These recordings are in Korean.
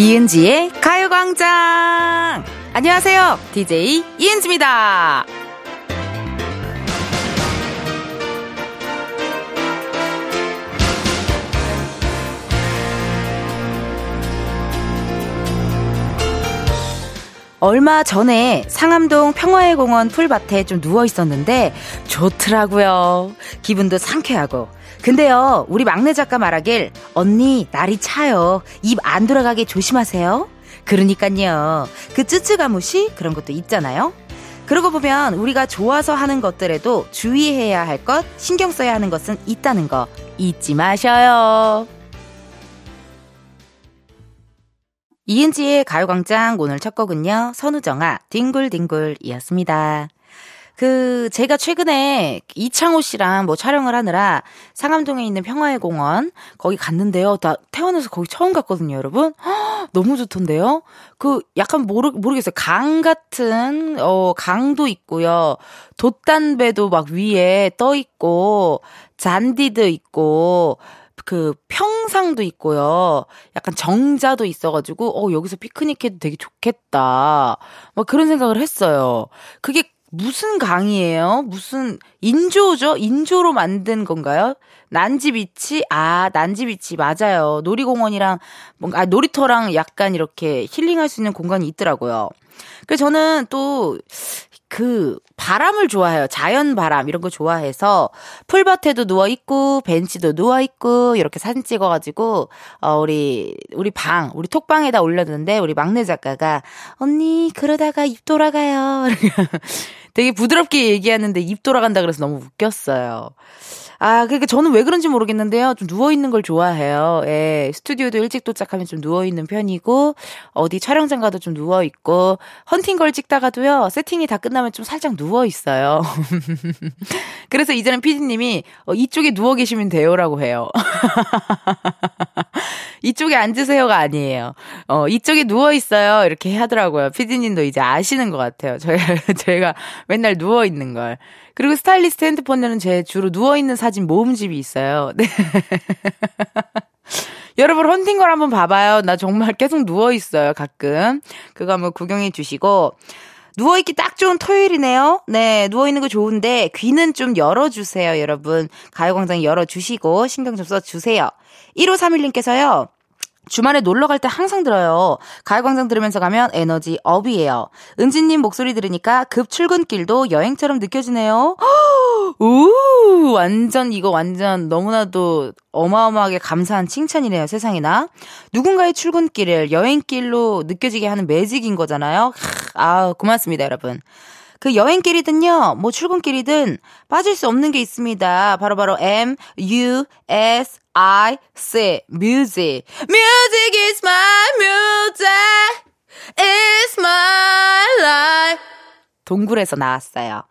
이은지의 가요광장! 안녕하세요. DJ 이은지입니다. 얼마 전에 상암동 평화의 공원 풀밭에 좀 누워 있었는데 좋더라고요. 기분도 상쾌하고. 근데요, 우리 막내 작가 말하길 언니 날이 차요. 입 안 돌아가게 조심하세요. 그러니까요. 그 쯔쯔가무시 그런 것도 있잖아요. 그러고 보면 우리가 좋아서 하는 것들에도 주의해야 할 것, 신경 써야 하는 것은 있다는 거 잊지 마셔요. 이은지의 가요광장 오늘 첫 곡은요, 선우정아, 뒹굴뒹굴이었습니다. 그, 제가 최근에 이창호 씨랑 뭐 촬영을 하느라 상암동에 있는 평화의 공원, 거기 갔는데요. 나 태어나서 거기 처음 갔거든요, 여러분. 허, 너무 좋던데요? 그, 약간 모르, 모르겠어요. 강 같은, 어, 강도 있고요. 돛단배도 막 위에 떠 있고, 잔디도 있고, 그 평상도 있고요. 약간 정자도 있어가지고 어 여기서 피크닉 해도 되게 좋겠다. 막 그런 생각을 했어요. 그게 무슨 강이에요? 무슨 인조죠? 인조로 만든 건가요? 난지비치? 아, 난지비치 맞아요. 놀이공원이랑 뭔가 아, 놀이터랑 약간 이렇게 힐링할 수 있는 공간이 있더라고요. 그래서 저는 또 그 바람을 좋아해요. 자연 바람 이런 거 좋아해서 풀밭에도 누워 있고 벤치도 누워 있고 이렇게 사진 찍어 가지고 어 우리 우리 방, 우리 톡방에다 올렸는데 우리 막내 작가가 언니 그러다가 입 돌아가요. 되게 부드럽게 얘기하는데 입 돌아간다 그래서 너무 웃겼어요. 아, 그러니까 저는 왜 그런지 모르겠는데요. 좀 누워있는 걸 좋아해요. 예, 스튜디오도 일찍 도착하면 좀 누워있는 편이고, 어디 촬영장 가도 좀 누워있고, 헌팅걸 찍다가도요, 세팅이 다 끝나면 좀 살짝 누워있어요. 그래서 이제는 피디님이, 어, 이쪽에 누워 계시면 돼요라고 해요. 이쪽에 앉으세요가 아니에요. 어, 이쪽에 누워있어요. 이렇게 하더라고요. 피디님도 이제 아시는 것 같아요. 저희가, 저희가 맨날 누워있는 걸. 그리고 스타일리스트 핸드폰에는 제 주로 누워있는 사진 모음집이 있어요. 네. 여러분 헌팅 걸 한번 봐봐요. 나 정말 계속 누워있어요, 가끔. 그거 한번 구경해 주시고. 누워있기 딱 좋은 토요일이네요. 네, 누워있는 거 좋은데 귀는 좀 열어주세요, 여러분. 가요광장 열어주시고 신경 좀 써주세요. 1531님께서요. 주말에 놀러 갈 때 항상 들어요. 가요광장 들으면서 가면 에너지 업이에요. 은지님 목소리 들으니까 급 출근길도 여행처럼 느껴지네요. 우 완전 이거 완전 너무나도 어마어마하게 감사한 칭찬이네요. 세상에나 누군가의 출근길을 여행길로 느껴지게 하는 매직인 거잖아요. 아 고맙습니다, 여러분. 그 여행길이든요, 뭐 출근길이든 빠질 수 없는 게 있습니다. 바로바로 바로 M, U, S, I, C, music. Music is my music. It's my life. 동굴에서 나왔어요.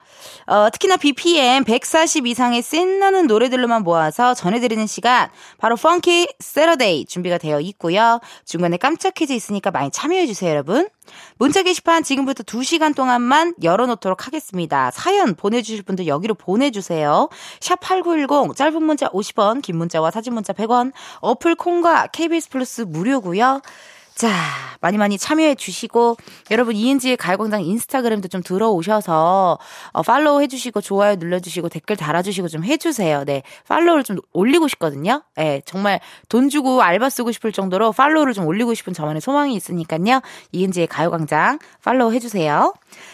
어, 특히나 BPM 140 이상의 신나는 노래들로만 모아서 전해드리는 시간 바로 펑키 세러데이 준비가 되어 있고요. 중간에 깜짝 퀴즈 있으니까 많이 참여해주세요 여러분. 문자 게시판 지금부터 2시간 동안만 열어놓도록 하겠습니다. 사연 보내주실 분들 여기로 보내주세요. 샵 8910 짧은 문자 50원 긴 문자와 사진 문자 100원 어플 콩과 KBS 플러스 무료고요. 자, 많이 많이 참여해 주시고, 여러분, 이은지의 가요광장 인스타그램도 좀 들어오셔서, 어, 팔로우 해주시고, 좋아요 눌러주시고, 댓글 달아주시고 좀 해주세요. 네. 팔로우를 좀 올리고 싶거든요. 네, 정말 돈 주고 알바 쓰고 싶을 정도로 팔로우를 좀 올리고 싶은 저만의 소망이 있으니까요. 이은지의 가요광장 팔로우 해주세요.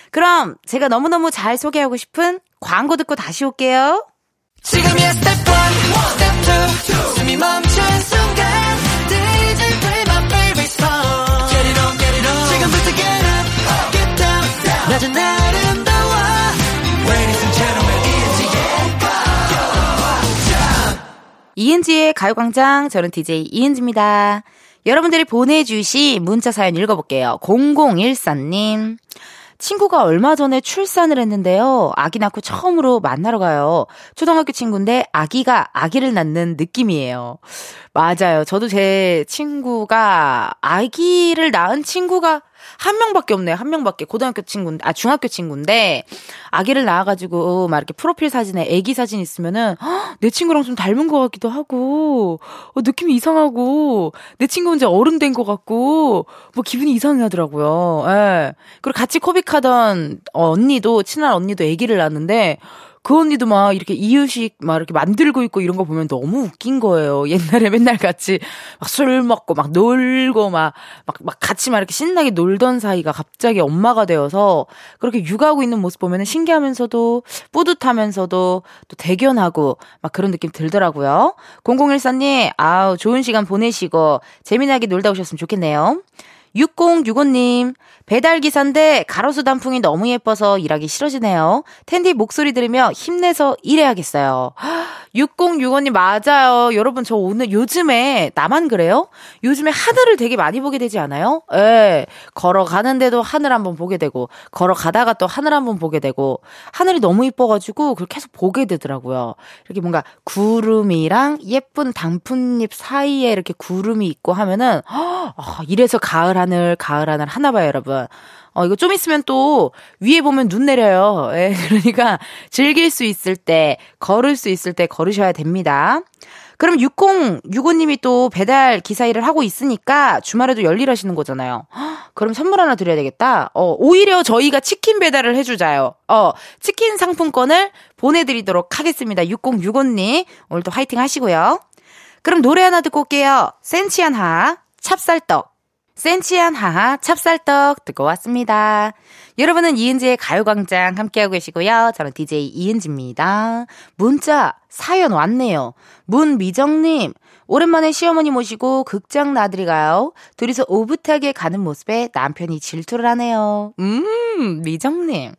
그럼 제가 너무너무 잘 소개하고 싶은 광고 듣고 다시 올게요. 지금이야 스텝 1, 스텝 2, 숨이 멈춘 순간, 낮은 아름다워 Ladies and gentlemen 이은지의 가요광장 저는 DJ 이은지입니다. 여러분들이 보내주신 문자 사연 읽어볼게요. 0014님 친구가 얼마 전에 출산을 했는데요. 아기 낳고 처음으로 만나러 가요. 초등학교 친구인데 아기가 아기를 낳는 느낌이에요. 맞아요. 저도 제 친구가 아기를 낳은 친구가 한 명밖에 없네요. 한 명밖에. 고등학교 친구인데, 아, 중학교 친구인데, 아기를 낳아가지고, 막 이렇게 프로필 사진에 애기 사진 있으면은, 헉, 내 친구랑 좀 닮은 것 같기도 하고, 어, 느낌이 이상하고, 내 친구 혼자 어른 된 것 같고, 뭐 기분이 이상해 하더라고요. 예. 그리고 같이 코빅하던 언니도, 친한 언니도 애기를 낳았는데, 그 언니도 막 이렇게 이유식 막 이렇게 만들고 있고 이런 거 보면 너무 웃긴 거예요. 옛날에 맨날 같이 막 술 먹고 막 놀고 막, 막, 막 같이 막 이렇게 신나게 놀던 사이가 갑자기 엄마가 되어서 그렇게 육아하고 있는 모습 보면 신기하면서도 뿌듯하면서도 또 대견하고 막 그런 느낌 들더라고요. 0014님, 아우, 좋은 시간 보내시고 재미나게 놀다 오셨으면 좋겠네요. 6065님, 배달 기사인데 가로수 단풍이 너무 예뻐서 일하기 싫어지네요. 텐디 목소리 들으며 힘내서 일해야겠어요. 6065님, 맞아요. 여러분, 저 오늘 요즘에, 나만 그래요? 요즘에 하늘을 되게 많이 보게 되지 않아요? 예. 걸어가는데도 하늘 한번 보게 되고, 걸어가다가 또 하늘 한번 보게 되고, 하늘이 너무 이뻐 가지고, 그걸 계속 보게 되더라고요. 이렇게 뭔가 구름이랑 예쁜 단풍잎 사이에 이렇게 구름이 있고 하면은, 아, 이래서 가을 하늘, 가을 하늘 하나 봐요, 여러분. 어, 이거 좀 있으면 또 위에 보면 눈 내려요. 예, 그러니까 즐길 수 있을 때, 걸을 수 있을 때 걸으셔야 됩니다. 그럼 6065님이 또 배달 기사 일을 하고 있으니까 주말에도 열일하시는 거잖아요. 그럼 선물 하나 드려야 되겠다. 어, 오히려 저희가 치킨 배달을 해주자요. 어, 치킨 상품권을 보내드리도록 하겠습니다. 6065님. 오늘도 화이팅 하시고요. 그럼 노래 하나 듣고 올게요. 센치한 하, 찹쌀떡. 센치한 하하 찹쌀떡 듣고 왔습니다. 여러분은 이은지의 가요광장 함께하고 계시고요. 저는 DJ 이은지입니다. 문자, 사연 왔네요. 문미정님, 오랜만에 시어머니 모시고 극장 나들이 가요. 둘이서 오붓하게 가는 모습에 남편이 질투를 하네요. 음, 미정님.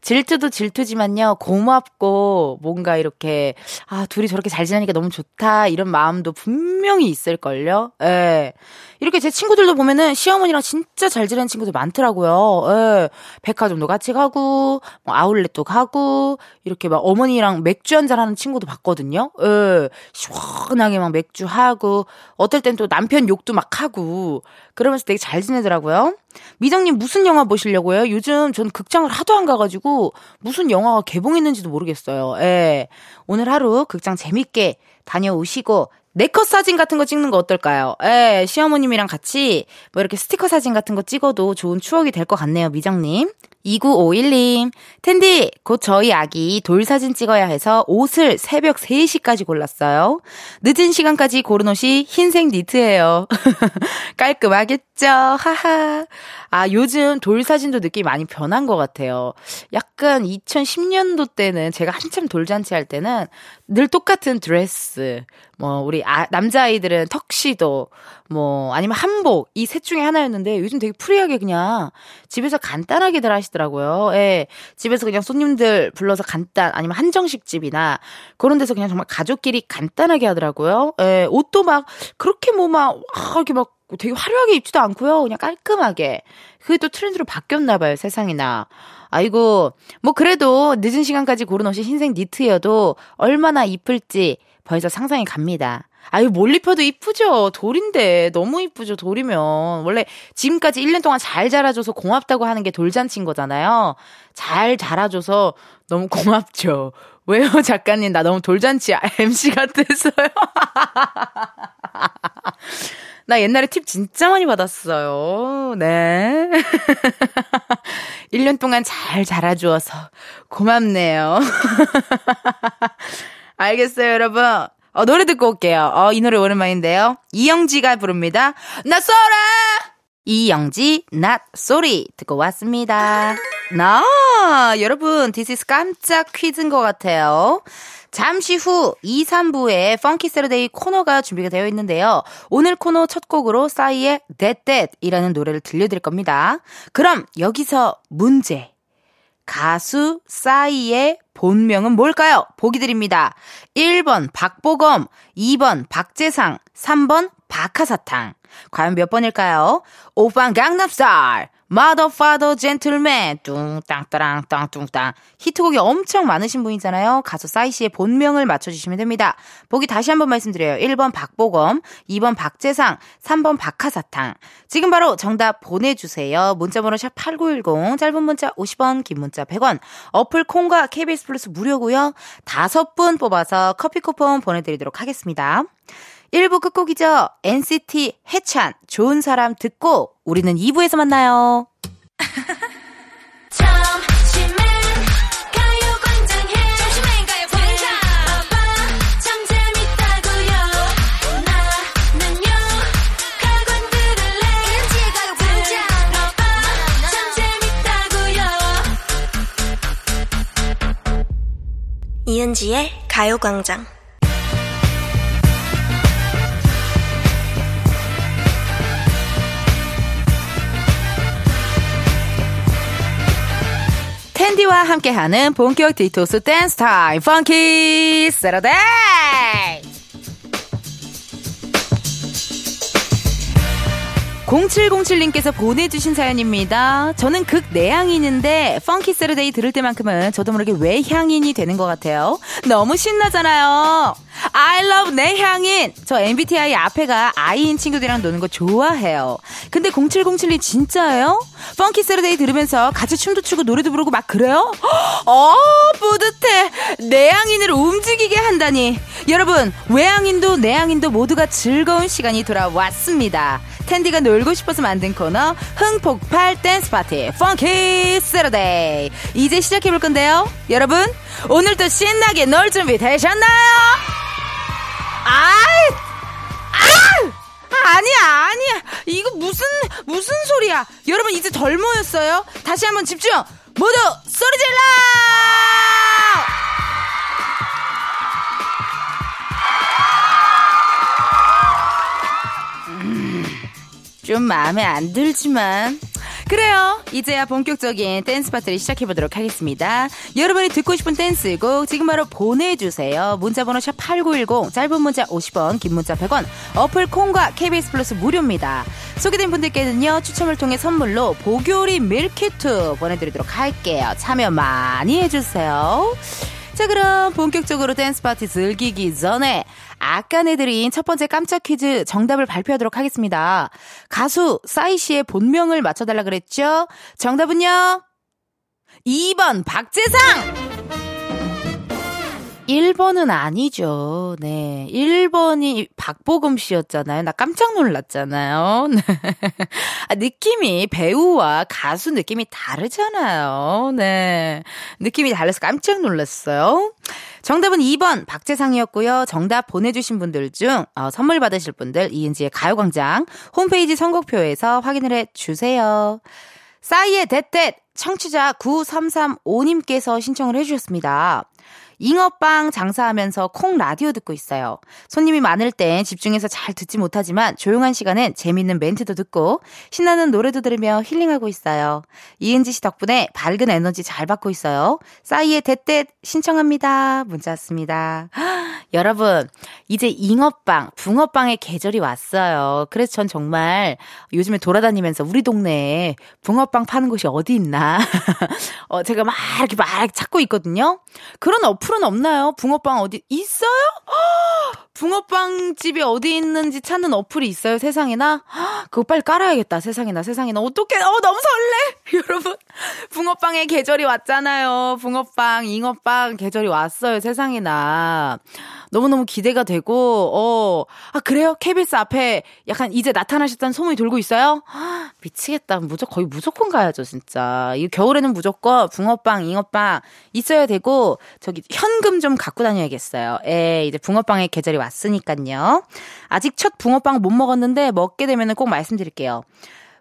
질투도 질투지만요. 고맙고, 뭔가 이렇게, 아, 둘이 저렇게 잘 지내니까 너무 좋다. 이런 마음도 분명히 있을걸요. 예. 이렇게 제 친구들도 보면은 시어머니랑 진짜 잘 지내는 친구들 많더라고요. 예. 백화점도 같이 가고, 뭐 아울렛도 가고, 이렇게 막 어머니랑 맥주 한잔 하는 친구도 봤거든요. 예. 시원하게 막 맥주 하고, 어떨 땐 또 남편 욕도 막 하고, 그러면서 되게 잘 지내더라고요. 미정님 무슨 영화 보시려고요? 요즘 전 극장을 하도 안 가가지고 무슨 영화가 개봉했는지도 모르겠어요. 예. 오늘 하루 극장 재밌게 다녀오시고 네컷 사진 같은 거 찍는 거 어떨까요? 예, 시어머님이랑 같이 뭐 이렇게 스티커 사진 같은 거 찍어도 좋은 추억이 될 것 같네요, 미정님. 2951님, 텐디, 곧 저희 아기 돌 사진 찍어야 해서 옷을 새벽 3시까지 골랐어요. 늦은 시간까지 고른 옷이 흰색 니트예요. 깔끔하겠죠? 하하. 아, 요즘 돌 사진도 느낌이 많이 변한 것 같아요. 약간 2010년도 때는 제가 한참 돌잔치 할 때는 늘 똑같은 드레스, 뭐, 우리 아, 남자 아이들은 턱시도, 뭐, 아니면 한복, 이 셋 중에 하나였는데 요즘 되게 프리하게 그냥 집에서 간단하게들 하시더라고요. 예. 집에서 그냥 손님들 불러서 간단, 아니면 한정식 집이나 그런 데서 그냥 정말 가족끼리 간단하게 하더라고요. 예. 옷도 막 그렇게 뭐 막, 아, 이렇게 막 되게 화려하게 입지도 않고요. 그냥 깔끔하게. 그게 또 트렌드로 바뀌었나 봐요, 세상이나. 아이고, 뭐 그래도 늦은 시간까지 고른 옷이 흰색 니트여도 얼마나 이쁠지 벌써 상상이 갑니다. 아유, 뭘 입혀도 이쁘죠. 돌인데. 너무 이쁘죠. 돌이면. 원래 지금까지 1년 동안 잘 자라줘서 고맙다고 하는 게 돌잔치인 거잖아요. 잘 자라줘서 너무 고맙죠. 왜요, 작가님? 나 너무 돌잔치 MC 같았어요. 나 옛날에 팁 진짜 많이 받았어요. 네. 1년 동안 잘 자라주어서 고맙네요. 알겠어요, 여러분. 어, 노래 듣고 올게요. 어, 이 노래 오랜만인데요. 이영지가 부릅니다. 나 쏘라! 이영지, not sorry. 듣고 왔습니다. 나, 여러분, this is 깜짝 퀴즈인 것 같아요. 잠시 후 2, 3부에 펑키 세르데이 코너가 준비가 되어 있는데요. 오늘 코너 첫 곡으로 싸이의 That That 이라는 노래를 들려드릴 겁니다. 그럼 여기서 문제. 가수 싸이의 본명은 뭘까요? 보기 드립니다. 1번 박보검, 2번 박재상, 3번 박하사탕. 과연 몇 번일까요? 오빤 강남 Mother, Father, Gentleman, 뚱땅따랑, 땅뚱땅. 히트곡이 엄청 많으신 분이잖아요. 가수 싸이 씨의 본명을 맞춰주시면 됩니다. 보기 다시 한번 말씀드려요. 1번 박보검, 2번 박재상, 3번 박하사탕. 지금 바로 정답 보내주세요. 문자번호 샵 8910, 짧은 문자 50원, 긴 문자 100원. 어플 콩과 KBS 플러스 무료고요. 다섯 분 뽑아서 커피 쿠폰 보내드리도록 하겠습니다. 1부 끝곡이죠. NCT 해찬 좋은 사람 듣고 우리는 2부에서 만나요. 이은지의 가요광장 텐디와 함께하는 본격 디톡스 댄스 타임 Funky Saturday 0707님께서 보내주신 사연입니다. 저는 극 내향인인데 Funky Saturday 들을 때만큼은 저도 모르게 외향인이 되는 것 같아요. 너무 신나잖아요. I love 내향인. 저 MBTI 앞에가 I인 친구들이랑 노는 거 좋아해요. 근데 0707님 진짜예요? Funky Saturday 들으면서 같이 춤도 추고 노래도 부르고 막 그래요? 어, 뿌듯해. 내향인을 움직이게 한다니. 여러분, 외향인도 내향인도 모두가 즐거운 시간이 돌아왔습니다. 텐디가 놀고 싶어서 만든 코너 흥폭발 댄스 파티 Funky Saturday 이제 시작해 볼 건데요 여러분 오늘도 신나게 놀 준비 되셨나요? 아이! 아 아니야 아니야. 이거 무슨 무슨 소리야? 여러분 이제 덜 모였어요. 다시 한번 집중. 모두 소리 질러! 좀 마음에 안 들지만 그래요. 이제야 본격적인 댄스 파티를 시작해보도록 하겠습니다. 여러분이 듣고 싶은 댄스곡 지금 바로 보내주세요. 문자번호 샵 8910, 짧은 문자 50원, 긴 문자 100원, 어플 콩과 KBS 플러스 무료입니다. 소개된 분들께는요, 추첨을 통해 선물로 보교리 밀키트 보내드리도록 할게요. 참여 많이 해주세요. 자, 그럼 본격적으로 댄스 파티 즐기기 전에 아까 내드린 첫 번째 깜짝 퀴즈 정답을 발표하도록 하겠습니다. 가수 싸이 씨의 본명을 맞춰달라 그랬죠? 정답은요? 2번 박재상! 1번은 아니죠. 네. 1번이 박보검 씨였잖아요. 나 깜짝 놀랐잖아요. 네. 아, 느낌이 배우와 가수 느낌이 다르잖아요. 네. 느낌이 달라서 깜짝 놀랐어요. 정답은 2번 박재상이었고요. 정답 보내주신 분들 중 어, 선물 받으실 분들 이은지의 가요광장 홈페이지 선곡표에서 확인을 해주세요. 싸이의 대댓 청취자 9335님께서 신청을 해주셨습니다. 잉어빵 장사하면서 콩 라디오 듣고 있어요. 손님이 많을 땐 집중해서 잘 듣지 못하지만 조용한 시간엔 재밌는 멘트도 듣고 신나는 노래도 들으며 힐링하고 있어요. 이은지 씨 덕분에 밝은 에너지 잘 받고 있어요. 싸이의 대댓 신청합니다. 문자 왔습니다. 여러분, 이제 잉어빵, 붕어빵의 계절이 왔어요. 그래서 전 정말 요즘에 돌아다니면서 우리 동네에 붕어빵 파는 곳이 어디 있나. 어, 제가 막 이렇게 막 찾고 있거든요. 그런 어플 어플은 없나요? 붕어빵 어디 있어요? 붕어빵 집이 어디 있는지 찾는 어플이 있어요 세상에나? 그거 빨리 깔아야겠다 세상에나 세상에나. 어떡해. 어 너무 설레! 여러분 붕어빵의 계절이 왔잖아요. 붕어빵 잉어빵 계절이 왔어요 세상에나 너무너무 기대가 되고, 어, 아, 그래요? KBS 앞에 약간 이제 나타나셨다는 소문이 돌고 있어요? 아, 미치겠다. 무조건, 거의 무조건 가야죠, 진짜. 이 겨울에는 무조건 붕어빵, 잉어빵 있어야 되고, 저기 현금 좀 갖고 다녀야겠어요. 예, 이제 붕어빵의 계절이 왔으니까요. 아직 첫 붕어빵 못 먹었는데 먹게 되면 꼭 말씀드릴게요.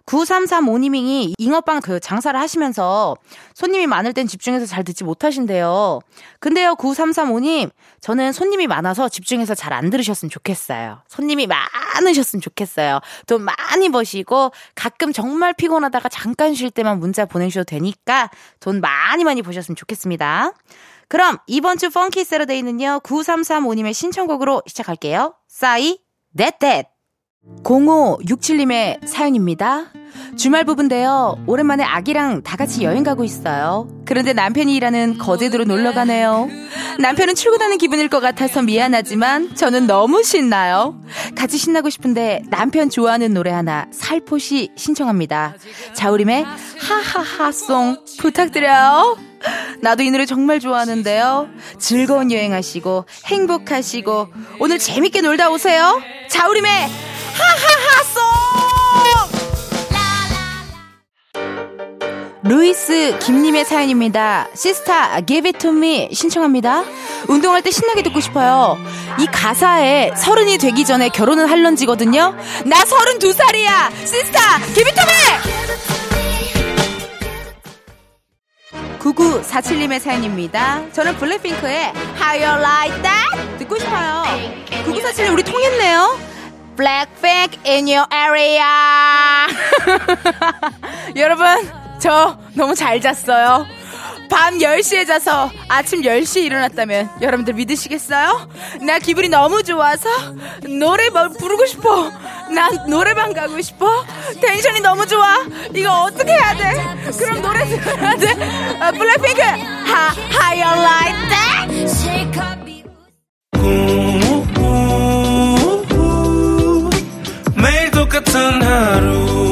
9335님이 잉어빵 그 장사를 하시면서 손님이 많을 땐 집중해서 잘 듣지 못하신대요. 근데요, 9335님, 저는 손님이 많아서 집중해서 잘 안 들으셨으면 좋겠어요. 손님이 많으셨으면 좋겠어요. 돈 많이 버시고 가끔 정말 피곤하다가 잠깐 쉴 때만 문자 보내주셔도 되니까 돈 많이 많이 버셨으면 좋겠습니다. 그럼 이번 주 펑키 세러데이는요, 9335님의 신청곡으로 시작할게요. 싸이, 넷넷. 0567님의 사연입니다. 주말 부부인데요. 오랜만에 아기랑 다 같이 여행 가고 있어요. 그런데 남편이 일하는 거제도로 놀러 가네요. 남편은 출근하는 기분일 것 같아서 미안하지만 저는 너무 신나요. 같이 신나고 싶은데 남편 좋아하는 노래 하나 살포시 신청합니다. 자우림의 하하하송 부탁드려요. 나도 이 노래 정말 좋아하는데요. 즐거운 여행하시고 행복하시고 오늘 재밌게 놀다 오세요. 자우림의 하하하송! 루이스 김님의 사연입니다. 시스타 give it to me 신청합니다. 운동할 때 신나게 듣고 싶어요. 이 가사에 서른이 되기 전에 결혼을 할런지거든요. 나 서른두 살이야. 시스타 give it to me. 9947님의 사연입니다. 저는 블랙핑크의 How You Like That 듣고 싶어요. 9947님 우리 통했네요. Blackpink in your area. 여러분 저 너무 잘 잤어요. 밤 10시에 자서 아침 10시에 일어났다면 여러분들 믿으시겠어요? 나 기분이 너무 좋아서 노래 뭐 부르고 싶어. 난 노래방 가고 싶어. 텐션이 너무 좋아. 이거 어떻게 해야 돼? 그럼 노래 들어야 돼. 아, 블랙핑크, 하, you like? 매일 똑같은 하루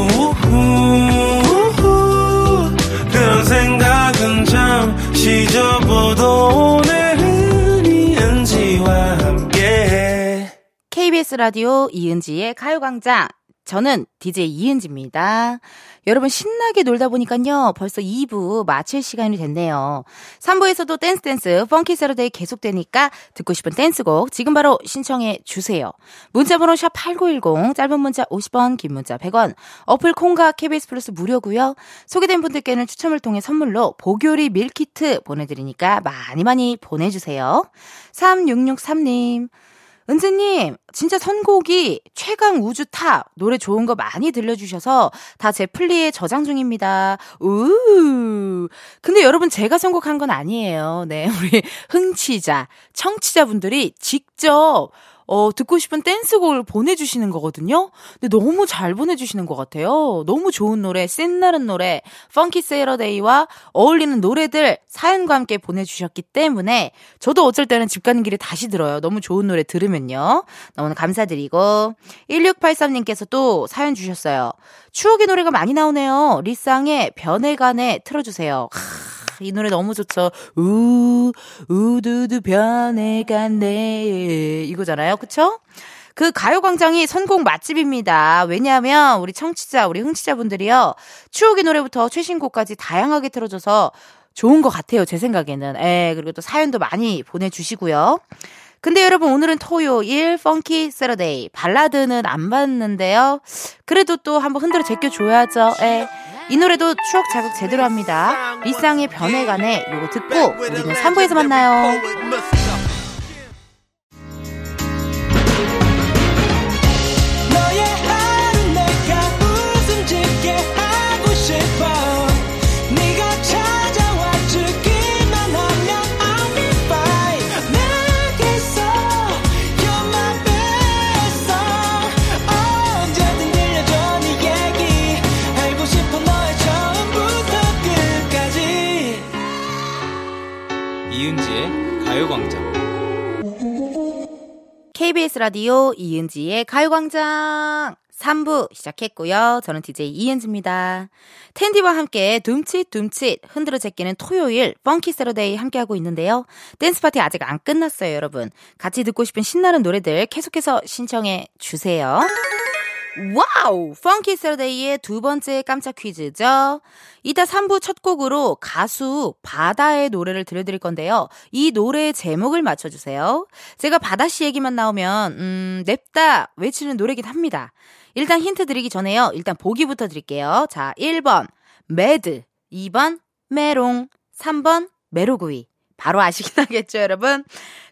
접어도 오늘은 이은지와 함께 KBS 라디오 이은지의 가요광장. 저는 DJ 이은지입니다. 여러분 신나게 놀다 보니까요. 벌써 2부 마칠 시간이 됐네요. 3부에서도 댄스 댄스 Funky Saturday 계속되니까 듣고 싶은 댄스곡 지금 바로 신청해 주세요. 문자 번호 샵 8910 짧은 문자 50원 긴 문자 100원 어플 콩과 KBS 플러스 무료고요. 소개된 분들께는 추첨을 통해 선물로 보교리 밀키트 보내드리니까 많이 많이 보내주세요. 3663님 은지님, 진짜 선곡이 최강 우주 탑 노래 좋은 거 많이 들려주셔서 다 제 플리에 저장 중입니다. 우. 근데 여러분 제가 선곡한 건 아니에요. 네, 우리 흥치자, 청취자분들이 직접 어, 듣고 싶은 댄스곡을 보내주시는 거거든요? 근데 너무 잘 보내주시는 것 같아요. 너무 좋은 노래, 센나른 노래, 펑키 세러데이와 어울리는 노래들 사연과 함께 보내주셨기 때문에 저도 어쩔 때는 집 가는 길에 다시 들어요. 너무 좋은 노래 들으면요. 너무 감사드리고, 1683님께서 또 사연 주셨어요. 추억의 노래가 많이 나오네요. 리쌍의 변해간에 틀어주세요. 이 노래 너무 좋죠. 우, 우두두 변해갔네. 이거잖아요. 그쵸? 그 가요광장이 선곡 맛집입니다. 왜냐하면 우리 청취자, 우리 흥취자분들이요. 추억의 노래부터 최신곡까지 다양하게 틀어줘서 좋은 것 같아요. 제 생각에는. 예, 그리고 또 사연도 많이 보내주시고요. 근데 여러분 오늘은 토요일 펑키 세러데이 발라드는 안 봤는데요. 그래도 또 한번 흔들어 제껴줘야죠. 예. 이 노래도 추억 자극 제대로 합니다. 리쌍의 변해간에 요거 듣고 우리는 3부에서 만나요. 이은지의 가요광장 KBS 라디오 이은지의 가요광장 3부 시작했고요. 저는 DJ 이은지입니다. 텐디와 함께 둠칫둠칫 흔들어 제끼는 토요일 Funky Saturday 함께하고 있는데요. 댄스 파티 아직 안 끝났어요, 여러분. 같이 듣고 싶은 신나는 노래들 계속해서 신청해 주세요. Wow! Funky Saturday의 두 번째 깜짝 퀴즈죠. 이따 3부 첫 곡으로 가수 바다의 노래를 들려드릴 건데요. 이 노래의 제목을 맞춰주세요. 제가 바다씨 얘기만 나오면, 음, 냅다 외치는 노래긴 합니다. 일단 힌트 드리기 전에요. 일단 보기부터 드릴게요. 자, 1번, Mad. 2번, 메롱. 3번, 메로구이. 바로 아시긴 하겠죠, 여러분?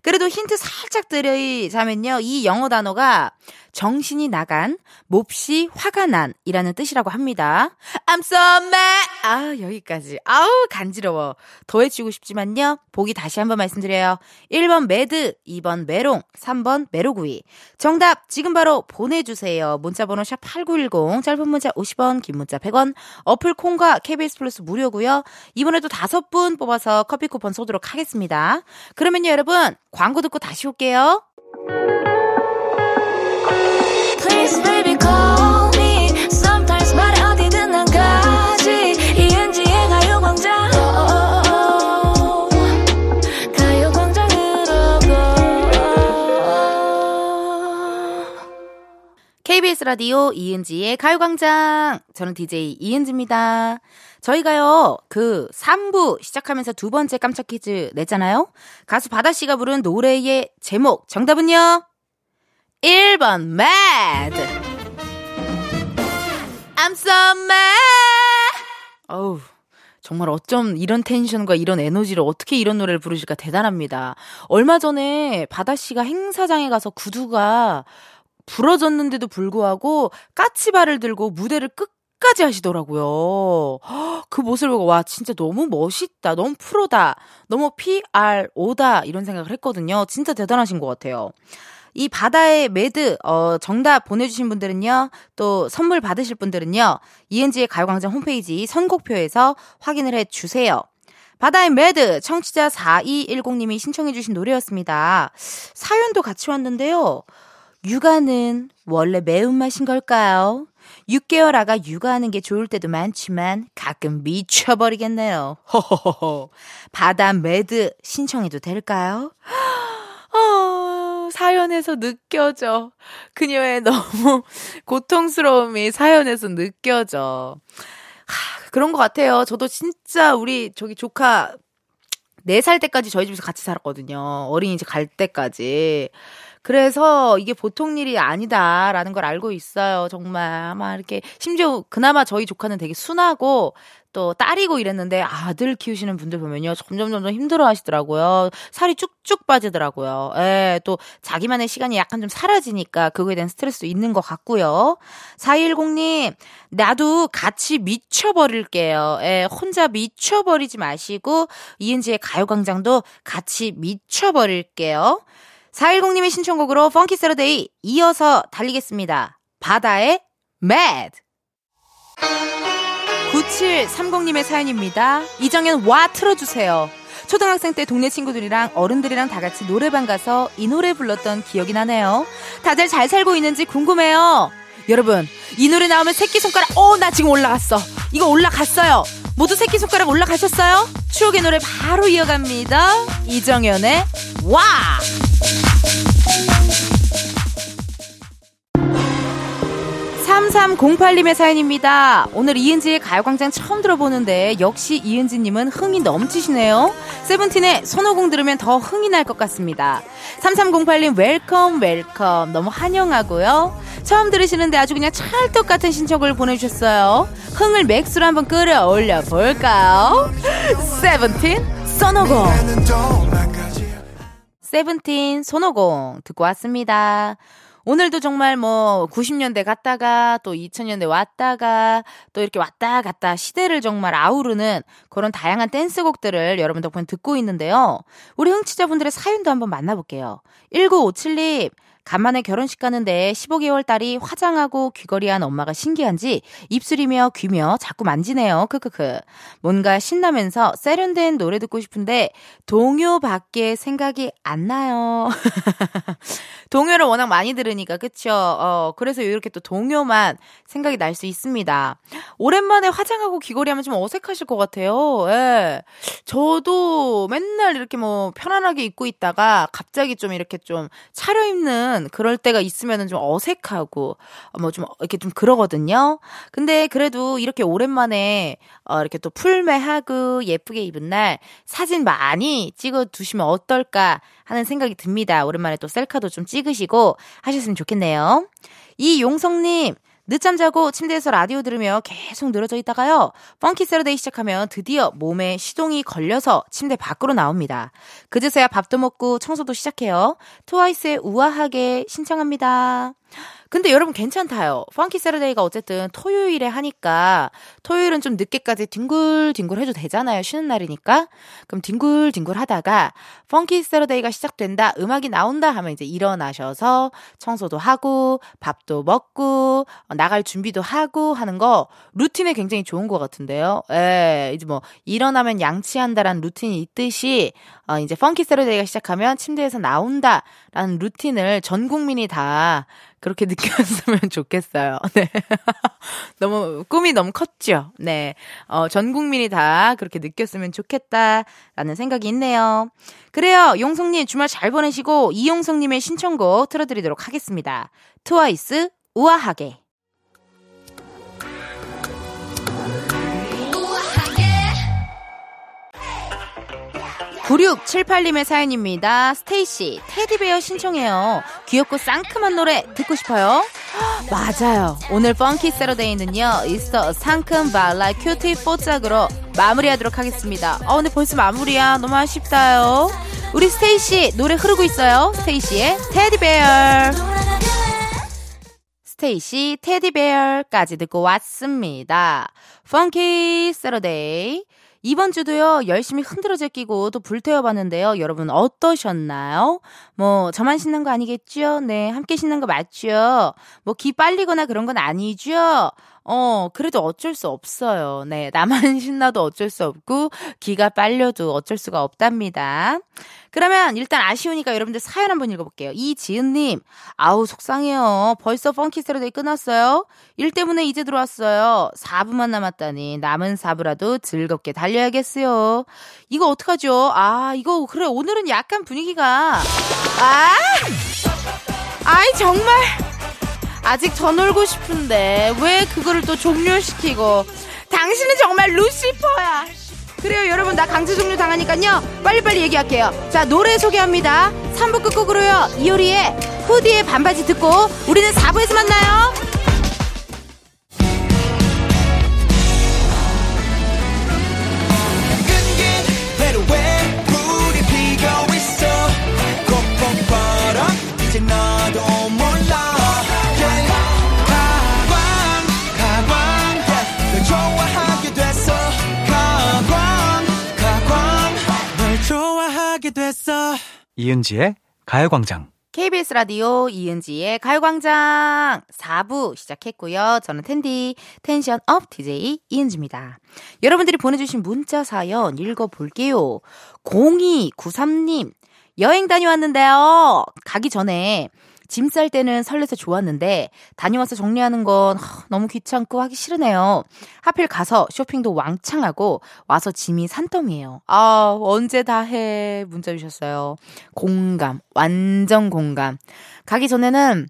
그래도 힌트 살짝 드리자면요. 이 영어 단어가 정신이 나간, 몹시 화가 난이라는 뜻이라고 합니다. I'm so mad. 아, 여기까지. 아우, 간지러워. 더 해주고 싶지만요. 보기 다시 한번 말씀드려요. 1번 Mad, 2번 메롱, 3번 메로구이. 정답 지금 바로 보내주세요. 문자번호 샵 8910, 짧은 문자 50원, 긴 문자 100원, 어플 콩과 KBS 플러스 무료고요. 이번에도 다섯 분 뽑아서 커피 쿠폰 쏘도록 하겠습니다. 그러면요, 여러분, 광고 듣고 다시 올게요. Please baby KBS 라디오 이은지의 가요광장. 저는 DJ 이은지입니다. 저희가요, 그 3부 시작하면서 두 번째 깜짝 퀴즈 냈잖아요? 가수 바다씨가 부른 노래의 제목, 정답은요? 1번, mad. I'm so mad. 어우. 정말 어쩜 이런 텐션과 이런 에너지를 어떻게 이런 노래를 부르실까 대단합니다. 얼마 전에 바다 씨가 행사장에 가서 구두가 부러졌는데도 불구하고 까치발을 들고 무대를 끝 까지 하시더라고요. 헉, 그 모습을 보고 와 진짜 너무 멋있다. 너무 프로다. 너무 PRO다 이런 생각을 했거든요. 진짜 대단하신 것 같아요. 이 바다의 Mad 어 정답 보내주신 분들은요 또 선물 받으실 분들은요 이은지의 가요광장 홈페이지 선곡표에서 확인을 해주세요. 바다의 Mad 청취자 4210님이 신청해주신 노래였습니다. 사연도 같이 왔는데요. 육아는 원래 매운맛인 걸까요? 6개월 아가 육아하는 게 좋을 때도 많지만 가끔 미쳐버리겠네요. 허허허허. 바다 Mad 신청해도 될까요? 어, 사연에서 느껴져. 그녀의 너무 고통스러움이 사연에서 느껴져. 하, 그런 것 같아요. 저도 진짜 우리 저기 조카 4살 때까지 저희 집에서 같이 살았거든요. 어린이집 갈 때까지. 그래서 이게 보통 일이 아니다라는 걸 알고 있어요. 정말 아마 이렇게 심지어 그나마 저희 조카는 되게 순하고 또 딸이고 이랬는데 아들 키우시는 분들 보면요 점점 점점 힘들어 하시더라고요. 살이 쭉쭉 빠지더라고요. 예, 또 자기만의 시간이 약간 좀 사라지니까 그거에 대한 스트레스도 있는 것 같고요. 4210님, 나도 같이 미쳐버릴게요. 예, 혼자 미쳐버리지 마시고 이은지의 가요광장도 같이 미쳐버릴게요. 410님의 신청곡으로 펑키 세러데이 이어서 달리겠습니다. 바다의 Mad. 9730님의 사연입니다. 이정현 와 틀어주세요. 초등학생 때 동네 친구들이랑 어른들이랑 다 같이 노래방 가서 이 노래 불렀던 기억이 나네요. 다들 잘 살고 있는지 궁금해요. 여러분, 이 노래 나오면 새끼손가락, 어, 나 지금 올라갔어. 이거 올라갔어요. 모두 새끼손가락 올라가셨어요? 추억의 노래 바로 이어갑니다. 이정현의 와! 3308님의 사연입니다. 오늘 이은지의 가요광장 처음 들어보는데 역시 이은지님은 흥이 넘치시네요. 세븐틴의 손오공 들으면 더 흥이 날 것 같습니다. 3308님 welcome welcome 너무 환영하고요. 처음 들으시는데 아주 그냥 찰떡 같은 신청을 보내주셨어요. 흥을 max로 한번 끌어올려 볼까요? 세븐틴 손오공 세븐틴 손오공 듣고 왔습니다. 오늘도 정말 뭐 90년대 갔다가 또 2000년대 왔다가 또 이렇게 왔다 갔다 시대를 정말 아우르는 그런 다양한 댄스곡들을 여러분 덕분에 듣고 있는데요. 우리 흥취자분들의 사연도 한번 만나볼게요. 1957님, 간만에 결혼식 가는데 15개월 딸이 화장하고 귀걸이한 엄마가 신기한지 입술이며 귀며 자꾸 만지네요. 크크크. 뭔가 신나면서 세련된 노래 듣고 싶은데 동요밖에 생각이 안 나요. 동요를 워낙 많이 들으니까 그쵸? 어 그래서 이렇게 또 동요만 생각이 날 수 있습니다. 오랜만에 화장하고 귀걸이 하면 좀 어색하실 것 같아요. 예. 저도 맨날 이렇게 뭐 편안하게 입고 있다가 갑자기 좀 이렇게 좀 차려입는 그럴 때가 있으면은 좀 어색하고 뭐 좀 이렇게 좀 그러거든요. 근데 그래도 이렇게 오랜만에 어 이렇게 또 풀매하고 예쁘게 입은 날 사진 많이 찍어 두시면 어떨까 하는 생각이 듭니다. 오랜만에 또 셀카도 좀 찍으시고 하셨으면 좋겠네요. 이 용성님, 늦잠 자고 침대에서 라디오 들으며 계속 늘어져 있다가요. Funky Saturday 시작하면 드디어 몸에 시동이 걸려서 침대 밖으로 나옵니다. 그제서야 밥도 먹고 청소도 시작해요. 트와이스의 우아하게 신청합니다. 근데 여러분 괜찮다요. Funky Saturday가 어쨌든 토요일에 하니까 토요일은 좀 늦게까지 뒹굴뒹굴 해도 되잖아요. 쉬는 날이니까. 그럼 뒹굴뒹굴 하다가 Funky Saturday가 시작된다. 음악이 나온다 하면 이제 일어나셔서 청소도 하고 밥도 먹고 어, 나갈 준비도 하고 하는 거 루틴에 굉장히 좋은 것 같은데요. 예, 이제 뭐 일어나면 양치한다라는 루틴이 있듯이 어, 이제 펑키 세러데이가 시작하면 침대에서 나온다라는 루틴을 전 국민이 다 그렇게 느꼈으면 좋겠어요. 네. 너무, 꿈이 너무 컸죠. 네. 어, 전 국민이 다 그렇게 느꼈으면 좋겠다라는 생각이 있네요. 그래요. 용성님 주말 잘 보내시고, 이용성님의 신청곡 틀어드리도록 하겠습니다. 트와이스, 우아하게. 9678님의 사연입니다. 스테이씨, Teddy Bear 신청해요. 귀엽고 상큼한 노래 듣고 싶어요? 맞아요. 오늘 Funky Saturday는요, 있어 상큼 발라 cutie 뽀짝으로 마무리하도록 하겠습니다. 어, 근데 벌써 마무리야. 너무 아쉽다요. 우리 스테이씨, 노래 흐르고 있어요. 스테이씨의 Teddy Bear. 스테이씨 Teddy Bear까지 듣고 왔습니다. Funky Saturday. 이번 주도요, 열심히 흔들어 제끼고 또 불태워 봤는데요. 여러분 어떠셨나요? 뭐, 저만 신난 거 아니겠죠? 네, 함께 신난 거 맞죠? 뭐, 기 빨리거나 그런 건 아니죠? 어, 그래도 어쩔 수 없어요. 네, 나만 신나도 어쩔 수 없고, 기가 빨려도 어쩔 수가 없답니다. 그러면 일단 아쉬우니까 여러분들 사연 한번 읽어볼게요. 이지은님, 아우, 속상해요. 벌써 펑키 세러데이 끝났어요? 일 때문에 이제 들어왔어요. 4부만 남았다니, 남은 4부라도 즐겁게 달려야겠어요. 이거 어떡하죠? 아, 이거, 그래, 오늘은 약간 분위기가, 아! 아이, 정말. 아직 더 놀고 싶은데 왜 그거를 또 종료시키고? 당신은 정말 루시퍼야. 그래요 여러분. 나 강제 종료 당하니까요. 빨리빨리 얘기할게요. 자 노래 소개합니다. 3부 끝곡으로요. 이효리의 후디의 반바지 듣고 우리는 4부에서 만나요 이은지의 가요광장. KBS 라디오 이은지의 가요광장 4부 시작했고요. 저는 텐디 tension up DJ 이은지입니다. 여러분들이 보내주신 문자 사연 읽어볼게요. 0293님 여행 다녀왔는데요. 가기 전에 짐 쌀 때는 설레서 좋았는데 다녀와서 정리하는 건 하, 너무 귀찮고 하기 싫으네요. 하필 가서 쇼핑도 왕창 하고 와서 짐이 산더미예요. 아 언제 다 해 문자 주셨어요. 공감 완전 공감. 가기 전에는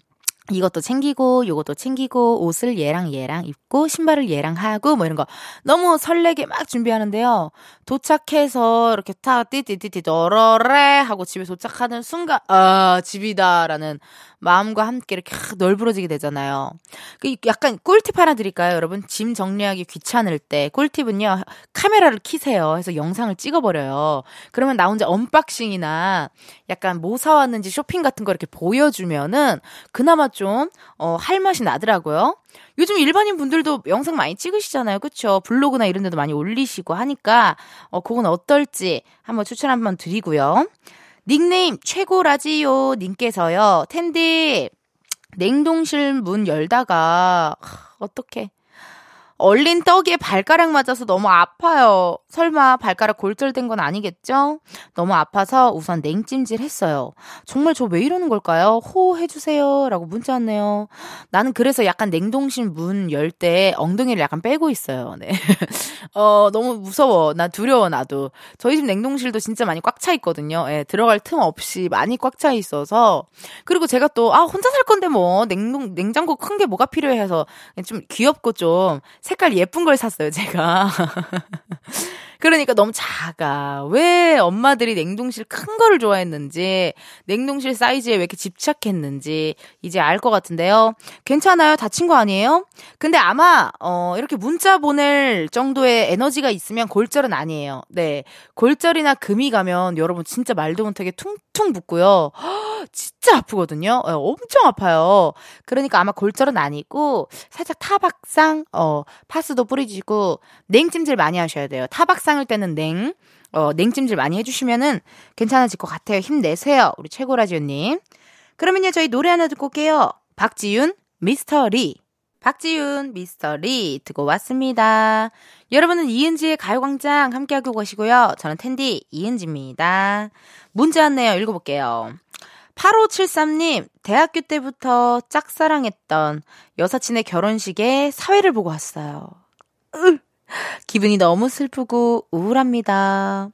이것도 챙기고 요것도 챙기고 옷을 얘랑 얘랑 입고 신발을 얘랑 하고 뭐 이런 거 너무 설레게 막 준비하는데요. 도착해서 이렇게 타 띠띠띠띠 너러래 하고 집에 도착하는 순간 아 집이다라는 마음과 함께 이렇게 확 널브러지게 되잖아요. 그 약간 꿀팁 하나 드릴까요, 여러분? 짐 정리하기 귀찮을 때 꿀팁은요 카메라를 키세요. 해서 영상을 찍어버려요. 그러면 나 혼자 unboxing이나 약간 뭐 사왔는지 쇼핑 같은 거 이렇게 보여주면은 그나마 좀, 어, 할 맛이 나더라고요. 요즘 일반인 분들도 영상 많이 찍으시잖아요. 그쵸? 블로그나 이런 데도 많이 올리시고 하니까, 어, 그건 어떨지 한번 추천 한번 드리고요. 닉네임 최고라지요 님께서요. 텐디, 냉동실 문 열다가, 하, 어떡해. 얼린 떡에 발가락 맞아서 너무 아파요. 설마 발가락 골절된 건 아니겠죠? 너무 아파서 우선 냉찜질 했어요. 정말 저 왜 이러는 걸까요? 호해주세요. 라고 문자 왔네요. 나는 그래서 약간 냉동실 문 열 때 엉덩이를 약간 빼고 있어요. 네. 어, 너무 무서워. 나 두려워, 나도. 저희 집 냉동실도 진짜 많이 꽉 차 있거든요. 예, 들어갈 틈 없이 많이 꽉 차 있어서. 그리고 제가 또, 아, 혼자 살 건데 뭐, 냉동, 냉장고 큰 게 뭐가 필요해 해서 좀 귀엽고 좀 색깔 예쁜 걸 샀어요, 제가. 그러니까 너무 작아. 왜 엄마들이 냉동실 큰 거를 좋아했는지, 냉동실 사이즈에 왜 이렇게 집착했는지, 이제 알 것 같은데요. 괜찮아요? 다친 거 아니에요? 근데 아마, 어, 이렇게 문자 보낼 정도의 에너지가 있으면 골절은 아니에요. 네. 골절이나 금이 가면 여러분 진짜 말도 못하게 퉁 퉁 붓고요. 진짜 아프거든요. 어, 엄청 아파요. 그러니까 아마 골절은 아니고 살짝 타박상, 어, 파스도 뿌리시고 냉찜질 많이 하셔야 돼요. 타박상일 때는 냉, 어, 냉찜질 많이 해주시면은 괜찮아질 것 같아요. 힘내세요. 우리 최고라지요님. 그러면요, 저희 노래 하나 듣고 올게요. 박지윤, Mr. Lee. 박지윤, Mr. Lee 듣고 왔습니다. 여러분은 이은지의 가요광장 함께하고 계시고요. 저는 텐디 이은지입니다. 문제 왔네요. 읽어볼게요. 8573님, 대학교 때부터 짝사랑했던 여사친의 결혼식에 사회를 보고 왔어요. 으, 기분이 너무 슬프고 우울합니다.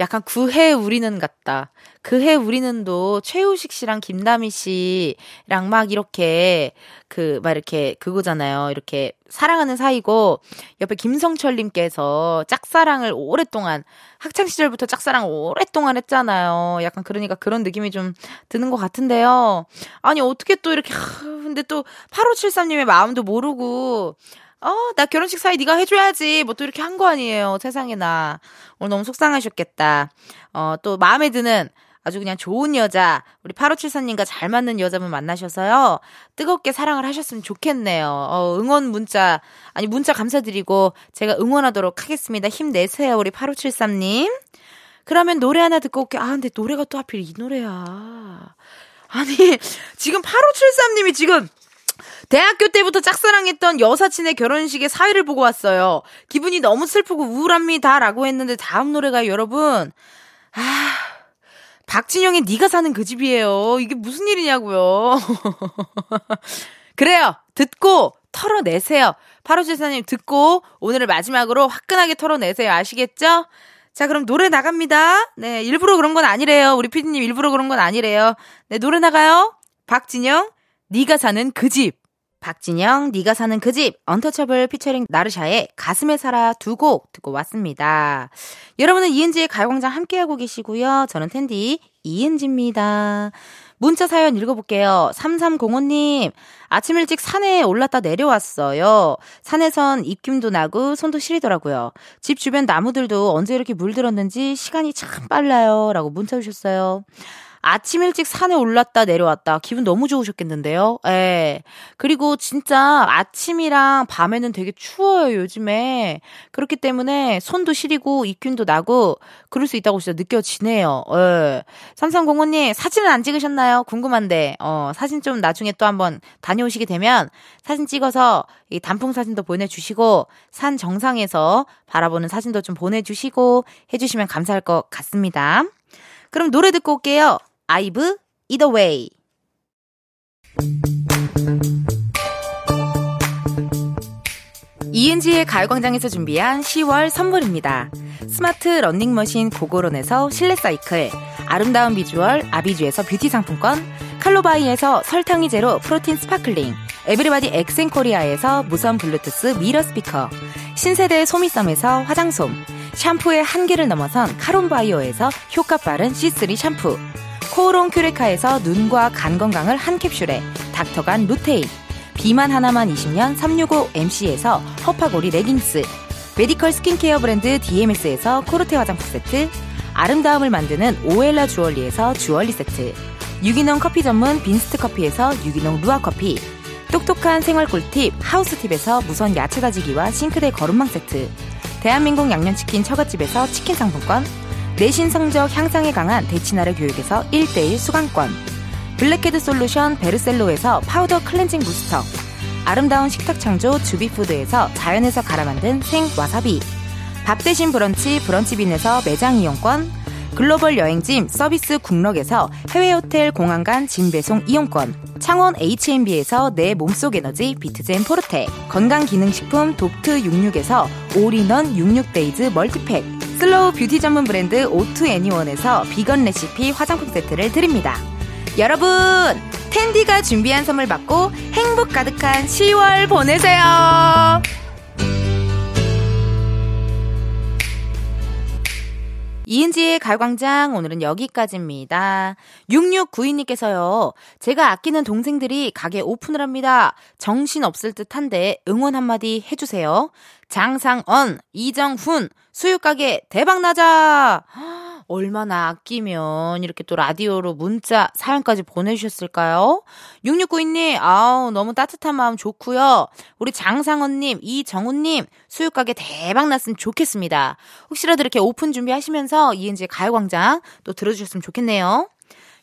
약간 구해 우리는 같다. 그해 우리는도 최우식 씨랑 김다미 씨랑 막 이렇게 그 막 이렇게 그거잖아요. 이렇게 사랑하는 사이고 옆에 김성철 님께서 짝사랑을 오랫동안 학창 시절부터 짝사랑 오랫동안 했잖아요. 약간 그러니까 그런 느낌이 좀 드는 것 같은데요. 아니 어떻게 또 이렇게 근데 또 8573 님의 마음도 모르고 어, 나 결혼식 사이 네가 해줘야지. 뭐 또 이렇게 한 거 아니에요. 세상에나. 오늘 너무 속상하셨겠다. 어, 또 마음에 드는 아주 그냥 좋은 여자, 우리 8574님과 잘 맞는 여자분 만나셔서요. 뜨겁게 사랑을 하셨으면 좋겠네요. 어, 응원 문자, 아니, 문자 감사드리고 제가 응원하도록 하겠습니다. 힘내세요, 우리 8573님. 그러면 노래 하나 듣고 올게요. 아, 근데 노래가 또 하필 이 노래야. 아니, 지금 8573님이 지금 대학교 때부터 짝사랑했던 여사친의 결혼식에 사회를 보고 왔어요. 기분이 너무 슬프고 우울합니다. 라고 했는데 다음 노래가 여러분, 아, 박진영의 네가 사는 그 집이에요. 이게 무슨 일이냐고요. 그래요. 듣고 털어내세요. 8574님 듣고 오늘을 마지막으로 화끈하게 털어내세요. 아시겠죠? 자, 그럼 노래 나갑니다. 네, 일부러 그런 건 아니래요. 우리 피디님 일부러 그런 건 아니래요. 네, 노래 나가요. 박진영, 네가 사는 그 집. 박진영, 네가 사는 그 집, 언터처블 피처링 나르샤의 가슴에 살아 두 곡 듣고 왔습니다. 여러분은 이은지의 가요광장 함께하고 계시고요. 저는 텐디 이은지입니다. 문자 사연 읽어볼게요. 3305님, 아침 일찍 산에 올랐다 내려왔어요. 산에선 입김도 나고 손도 시리더라고요. 집 주변 나무들도 언제 이렇게 물들었는지 시간이 참 빨라요. 라고 문자 주셨어요. 아침 일찍 산에 올랐다 내려왔다. 기분 너무 좋으셨겠는데요? 예. 그리고 진짜 아침이랑 밤에는 되게 추워요, 요즘에. 그렇기 때문에 손도 시리고 입균도 나고 그럴 수 있다고 진짜 느껴지네요. 예. 삼삼공호님, 사진은 안 찍으셨나요? 궁금한데, 어, 사진 좀 나중에 또 한번 다녀오시게 되면 사진 찍어서 이 단풍 사진도 보내주시고 산 정상에서 바라보는 사진도 좀 보내주시고 해주시면 감사할 것 같습니다. 그럼 노래 듣고 올게요. 아이브, Way. 이은지의 가요광장에서 준비한 10월 선물입니다. 스마트 러닝머신 고고론에서 실내 사이클, 아름다운 비주얼 아비주에서 뷰티 상품권, 칼로바이에서 설탕이 제로 프로틴 스파클링, 에브리바디 엑센코리아에서 무선 블루투스 미러 스피커, 신세대 소미썸에서 화장솜, 샴푸의 한계를 넘어선 카론바이오에서 효과 빠른 C3 샴푸, 코오롱 큐레카에서 눈과 간 건강을 한 캡슐에 닥터간 루테인 비만 하나만 20년 365MC에서 허파고리 레깅스 메디컬 스킨케어 브랜드 DMS에서 코르테 화장품 세트 아름다움을 만드는 오엘라 주얼리에서 주얼리 세트 유기농 커피 전문 빈스트 커피에서 유기농 루아 커피 똑똑한 생활 꿀팁 하우스팁에서 무선 야채 다지기와 싱크대 거름망 세트 대한민국 양념치킨 처갓집에서 치킨 상품권 내신 성적 향상에 강한 대치나래 교육에서 1대1 수강권. 블랙헤드 솔루션 베르셀로에서 파우더 클렌징 부스터. 아름다운 식탁 창조 주비푸드에서 자연에서 갈아 만든 생 와사비. 밥 대신 브런치 브런치빈에서 매장 이용권. 글로벌 여행짐 서비스 굿럭에서 해외 호텔 공항 간 짐 배송 이용권. 창원 H&B에서 내 몸속 에너지 비트젠 포르테. 건강기능식품 독트 66에서 올인원 66데이즈 멀티팩 슬로우 뷰티 전문 브랜드 오투 애니원에서 비건 레시피 화장품 세트를 드립니다. 여러분, 텐디가 준비한 선물 받고 행복 가득한 10월 보내세요. 이은지의 가광장 오늘은 여기까지입니다. 6692님께서요. 제가 아끼는 동생들이 가게 오픈을 합니다. 정신 없을 듯한데 응원 한마디 해주세요. 장상언, 이정훈, 수육가게 대박나자! 얼마나 아끼면 이렇게 또 라디오로 문자, 사연까지 보내주셨을까요? 6692님, 아우, 너무 따뜻한 마음 좋고요 우리 장상원님, 이정훈님, 수육가게 대박 났으면 좋겠습니다. 혹시라도 이렇게 오픈 준비하시면서 이은지의 가요광장 또 들어주셨으면 좋겠네요.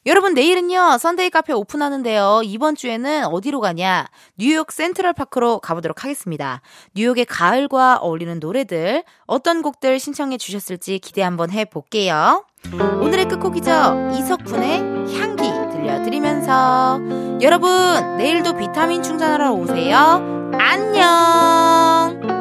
여러분 내일은요 선데이 카페 오픈하는데요. 이번 주에는 어디로 가냐? 뉴욕 센트럴 파크로 가보도록 하겠습니다. 뉴욕의 가을과 어울리는 노래들 어떤 곡들 신청해 주셨을지 기대 한번 해볼게요. 오늘의 끝곡이죠. 이석훈의 향기 들려드리면서. 여러분 내일도 비타민 충전하러 오세요. 안녕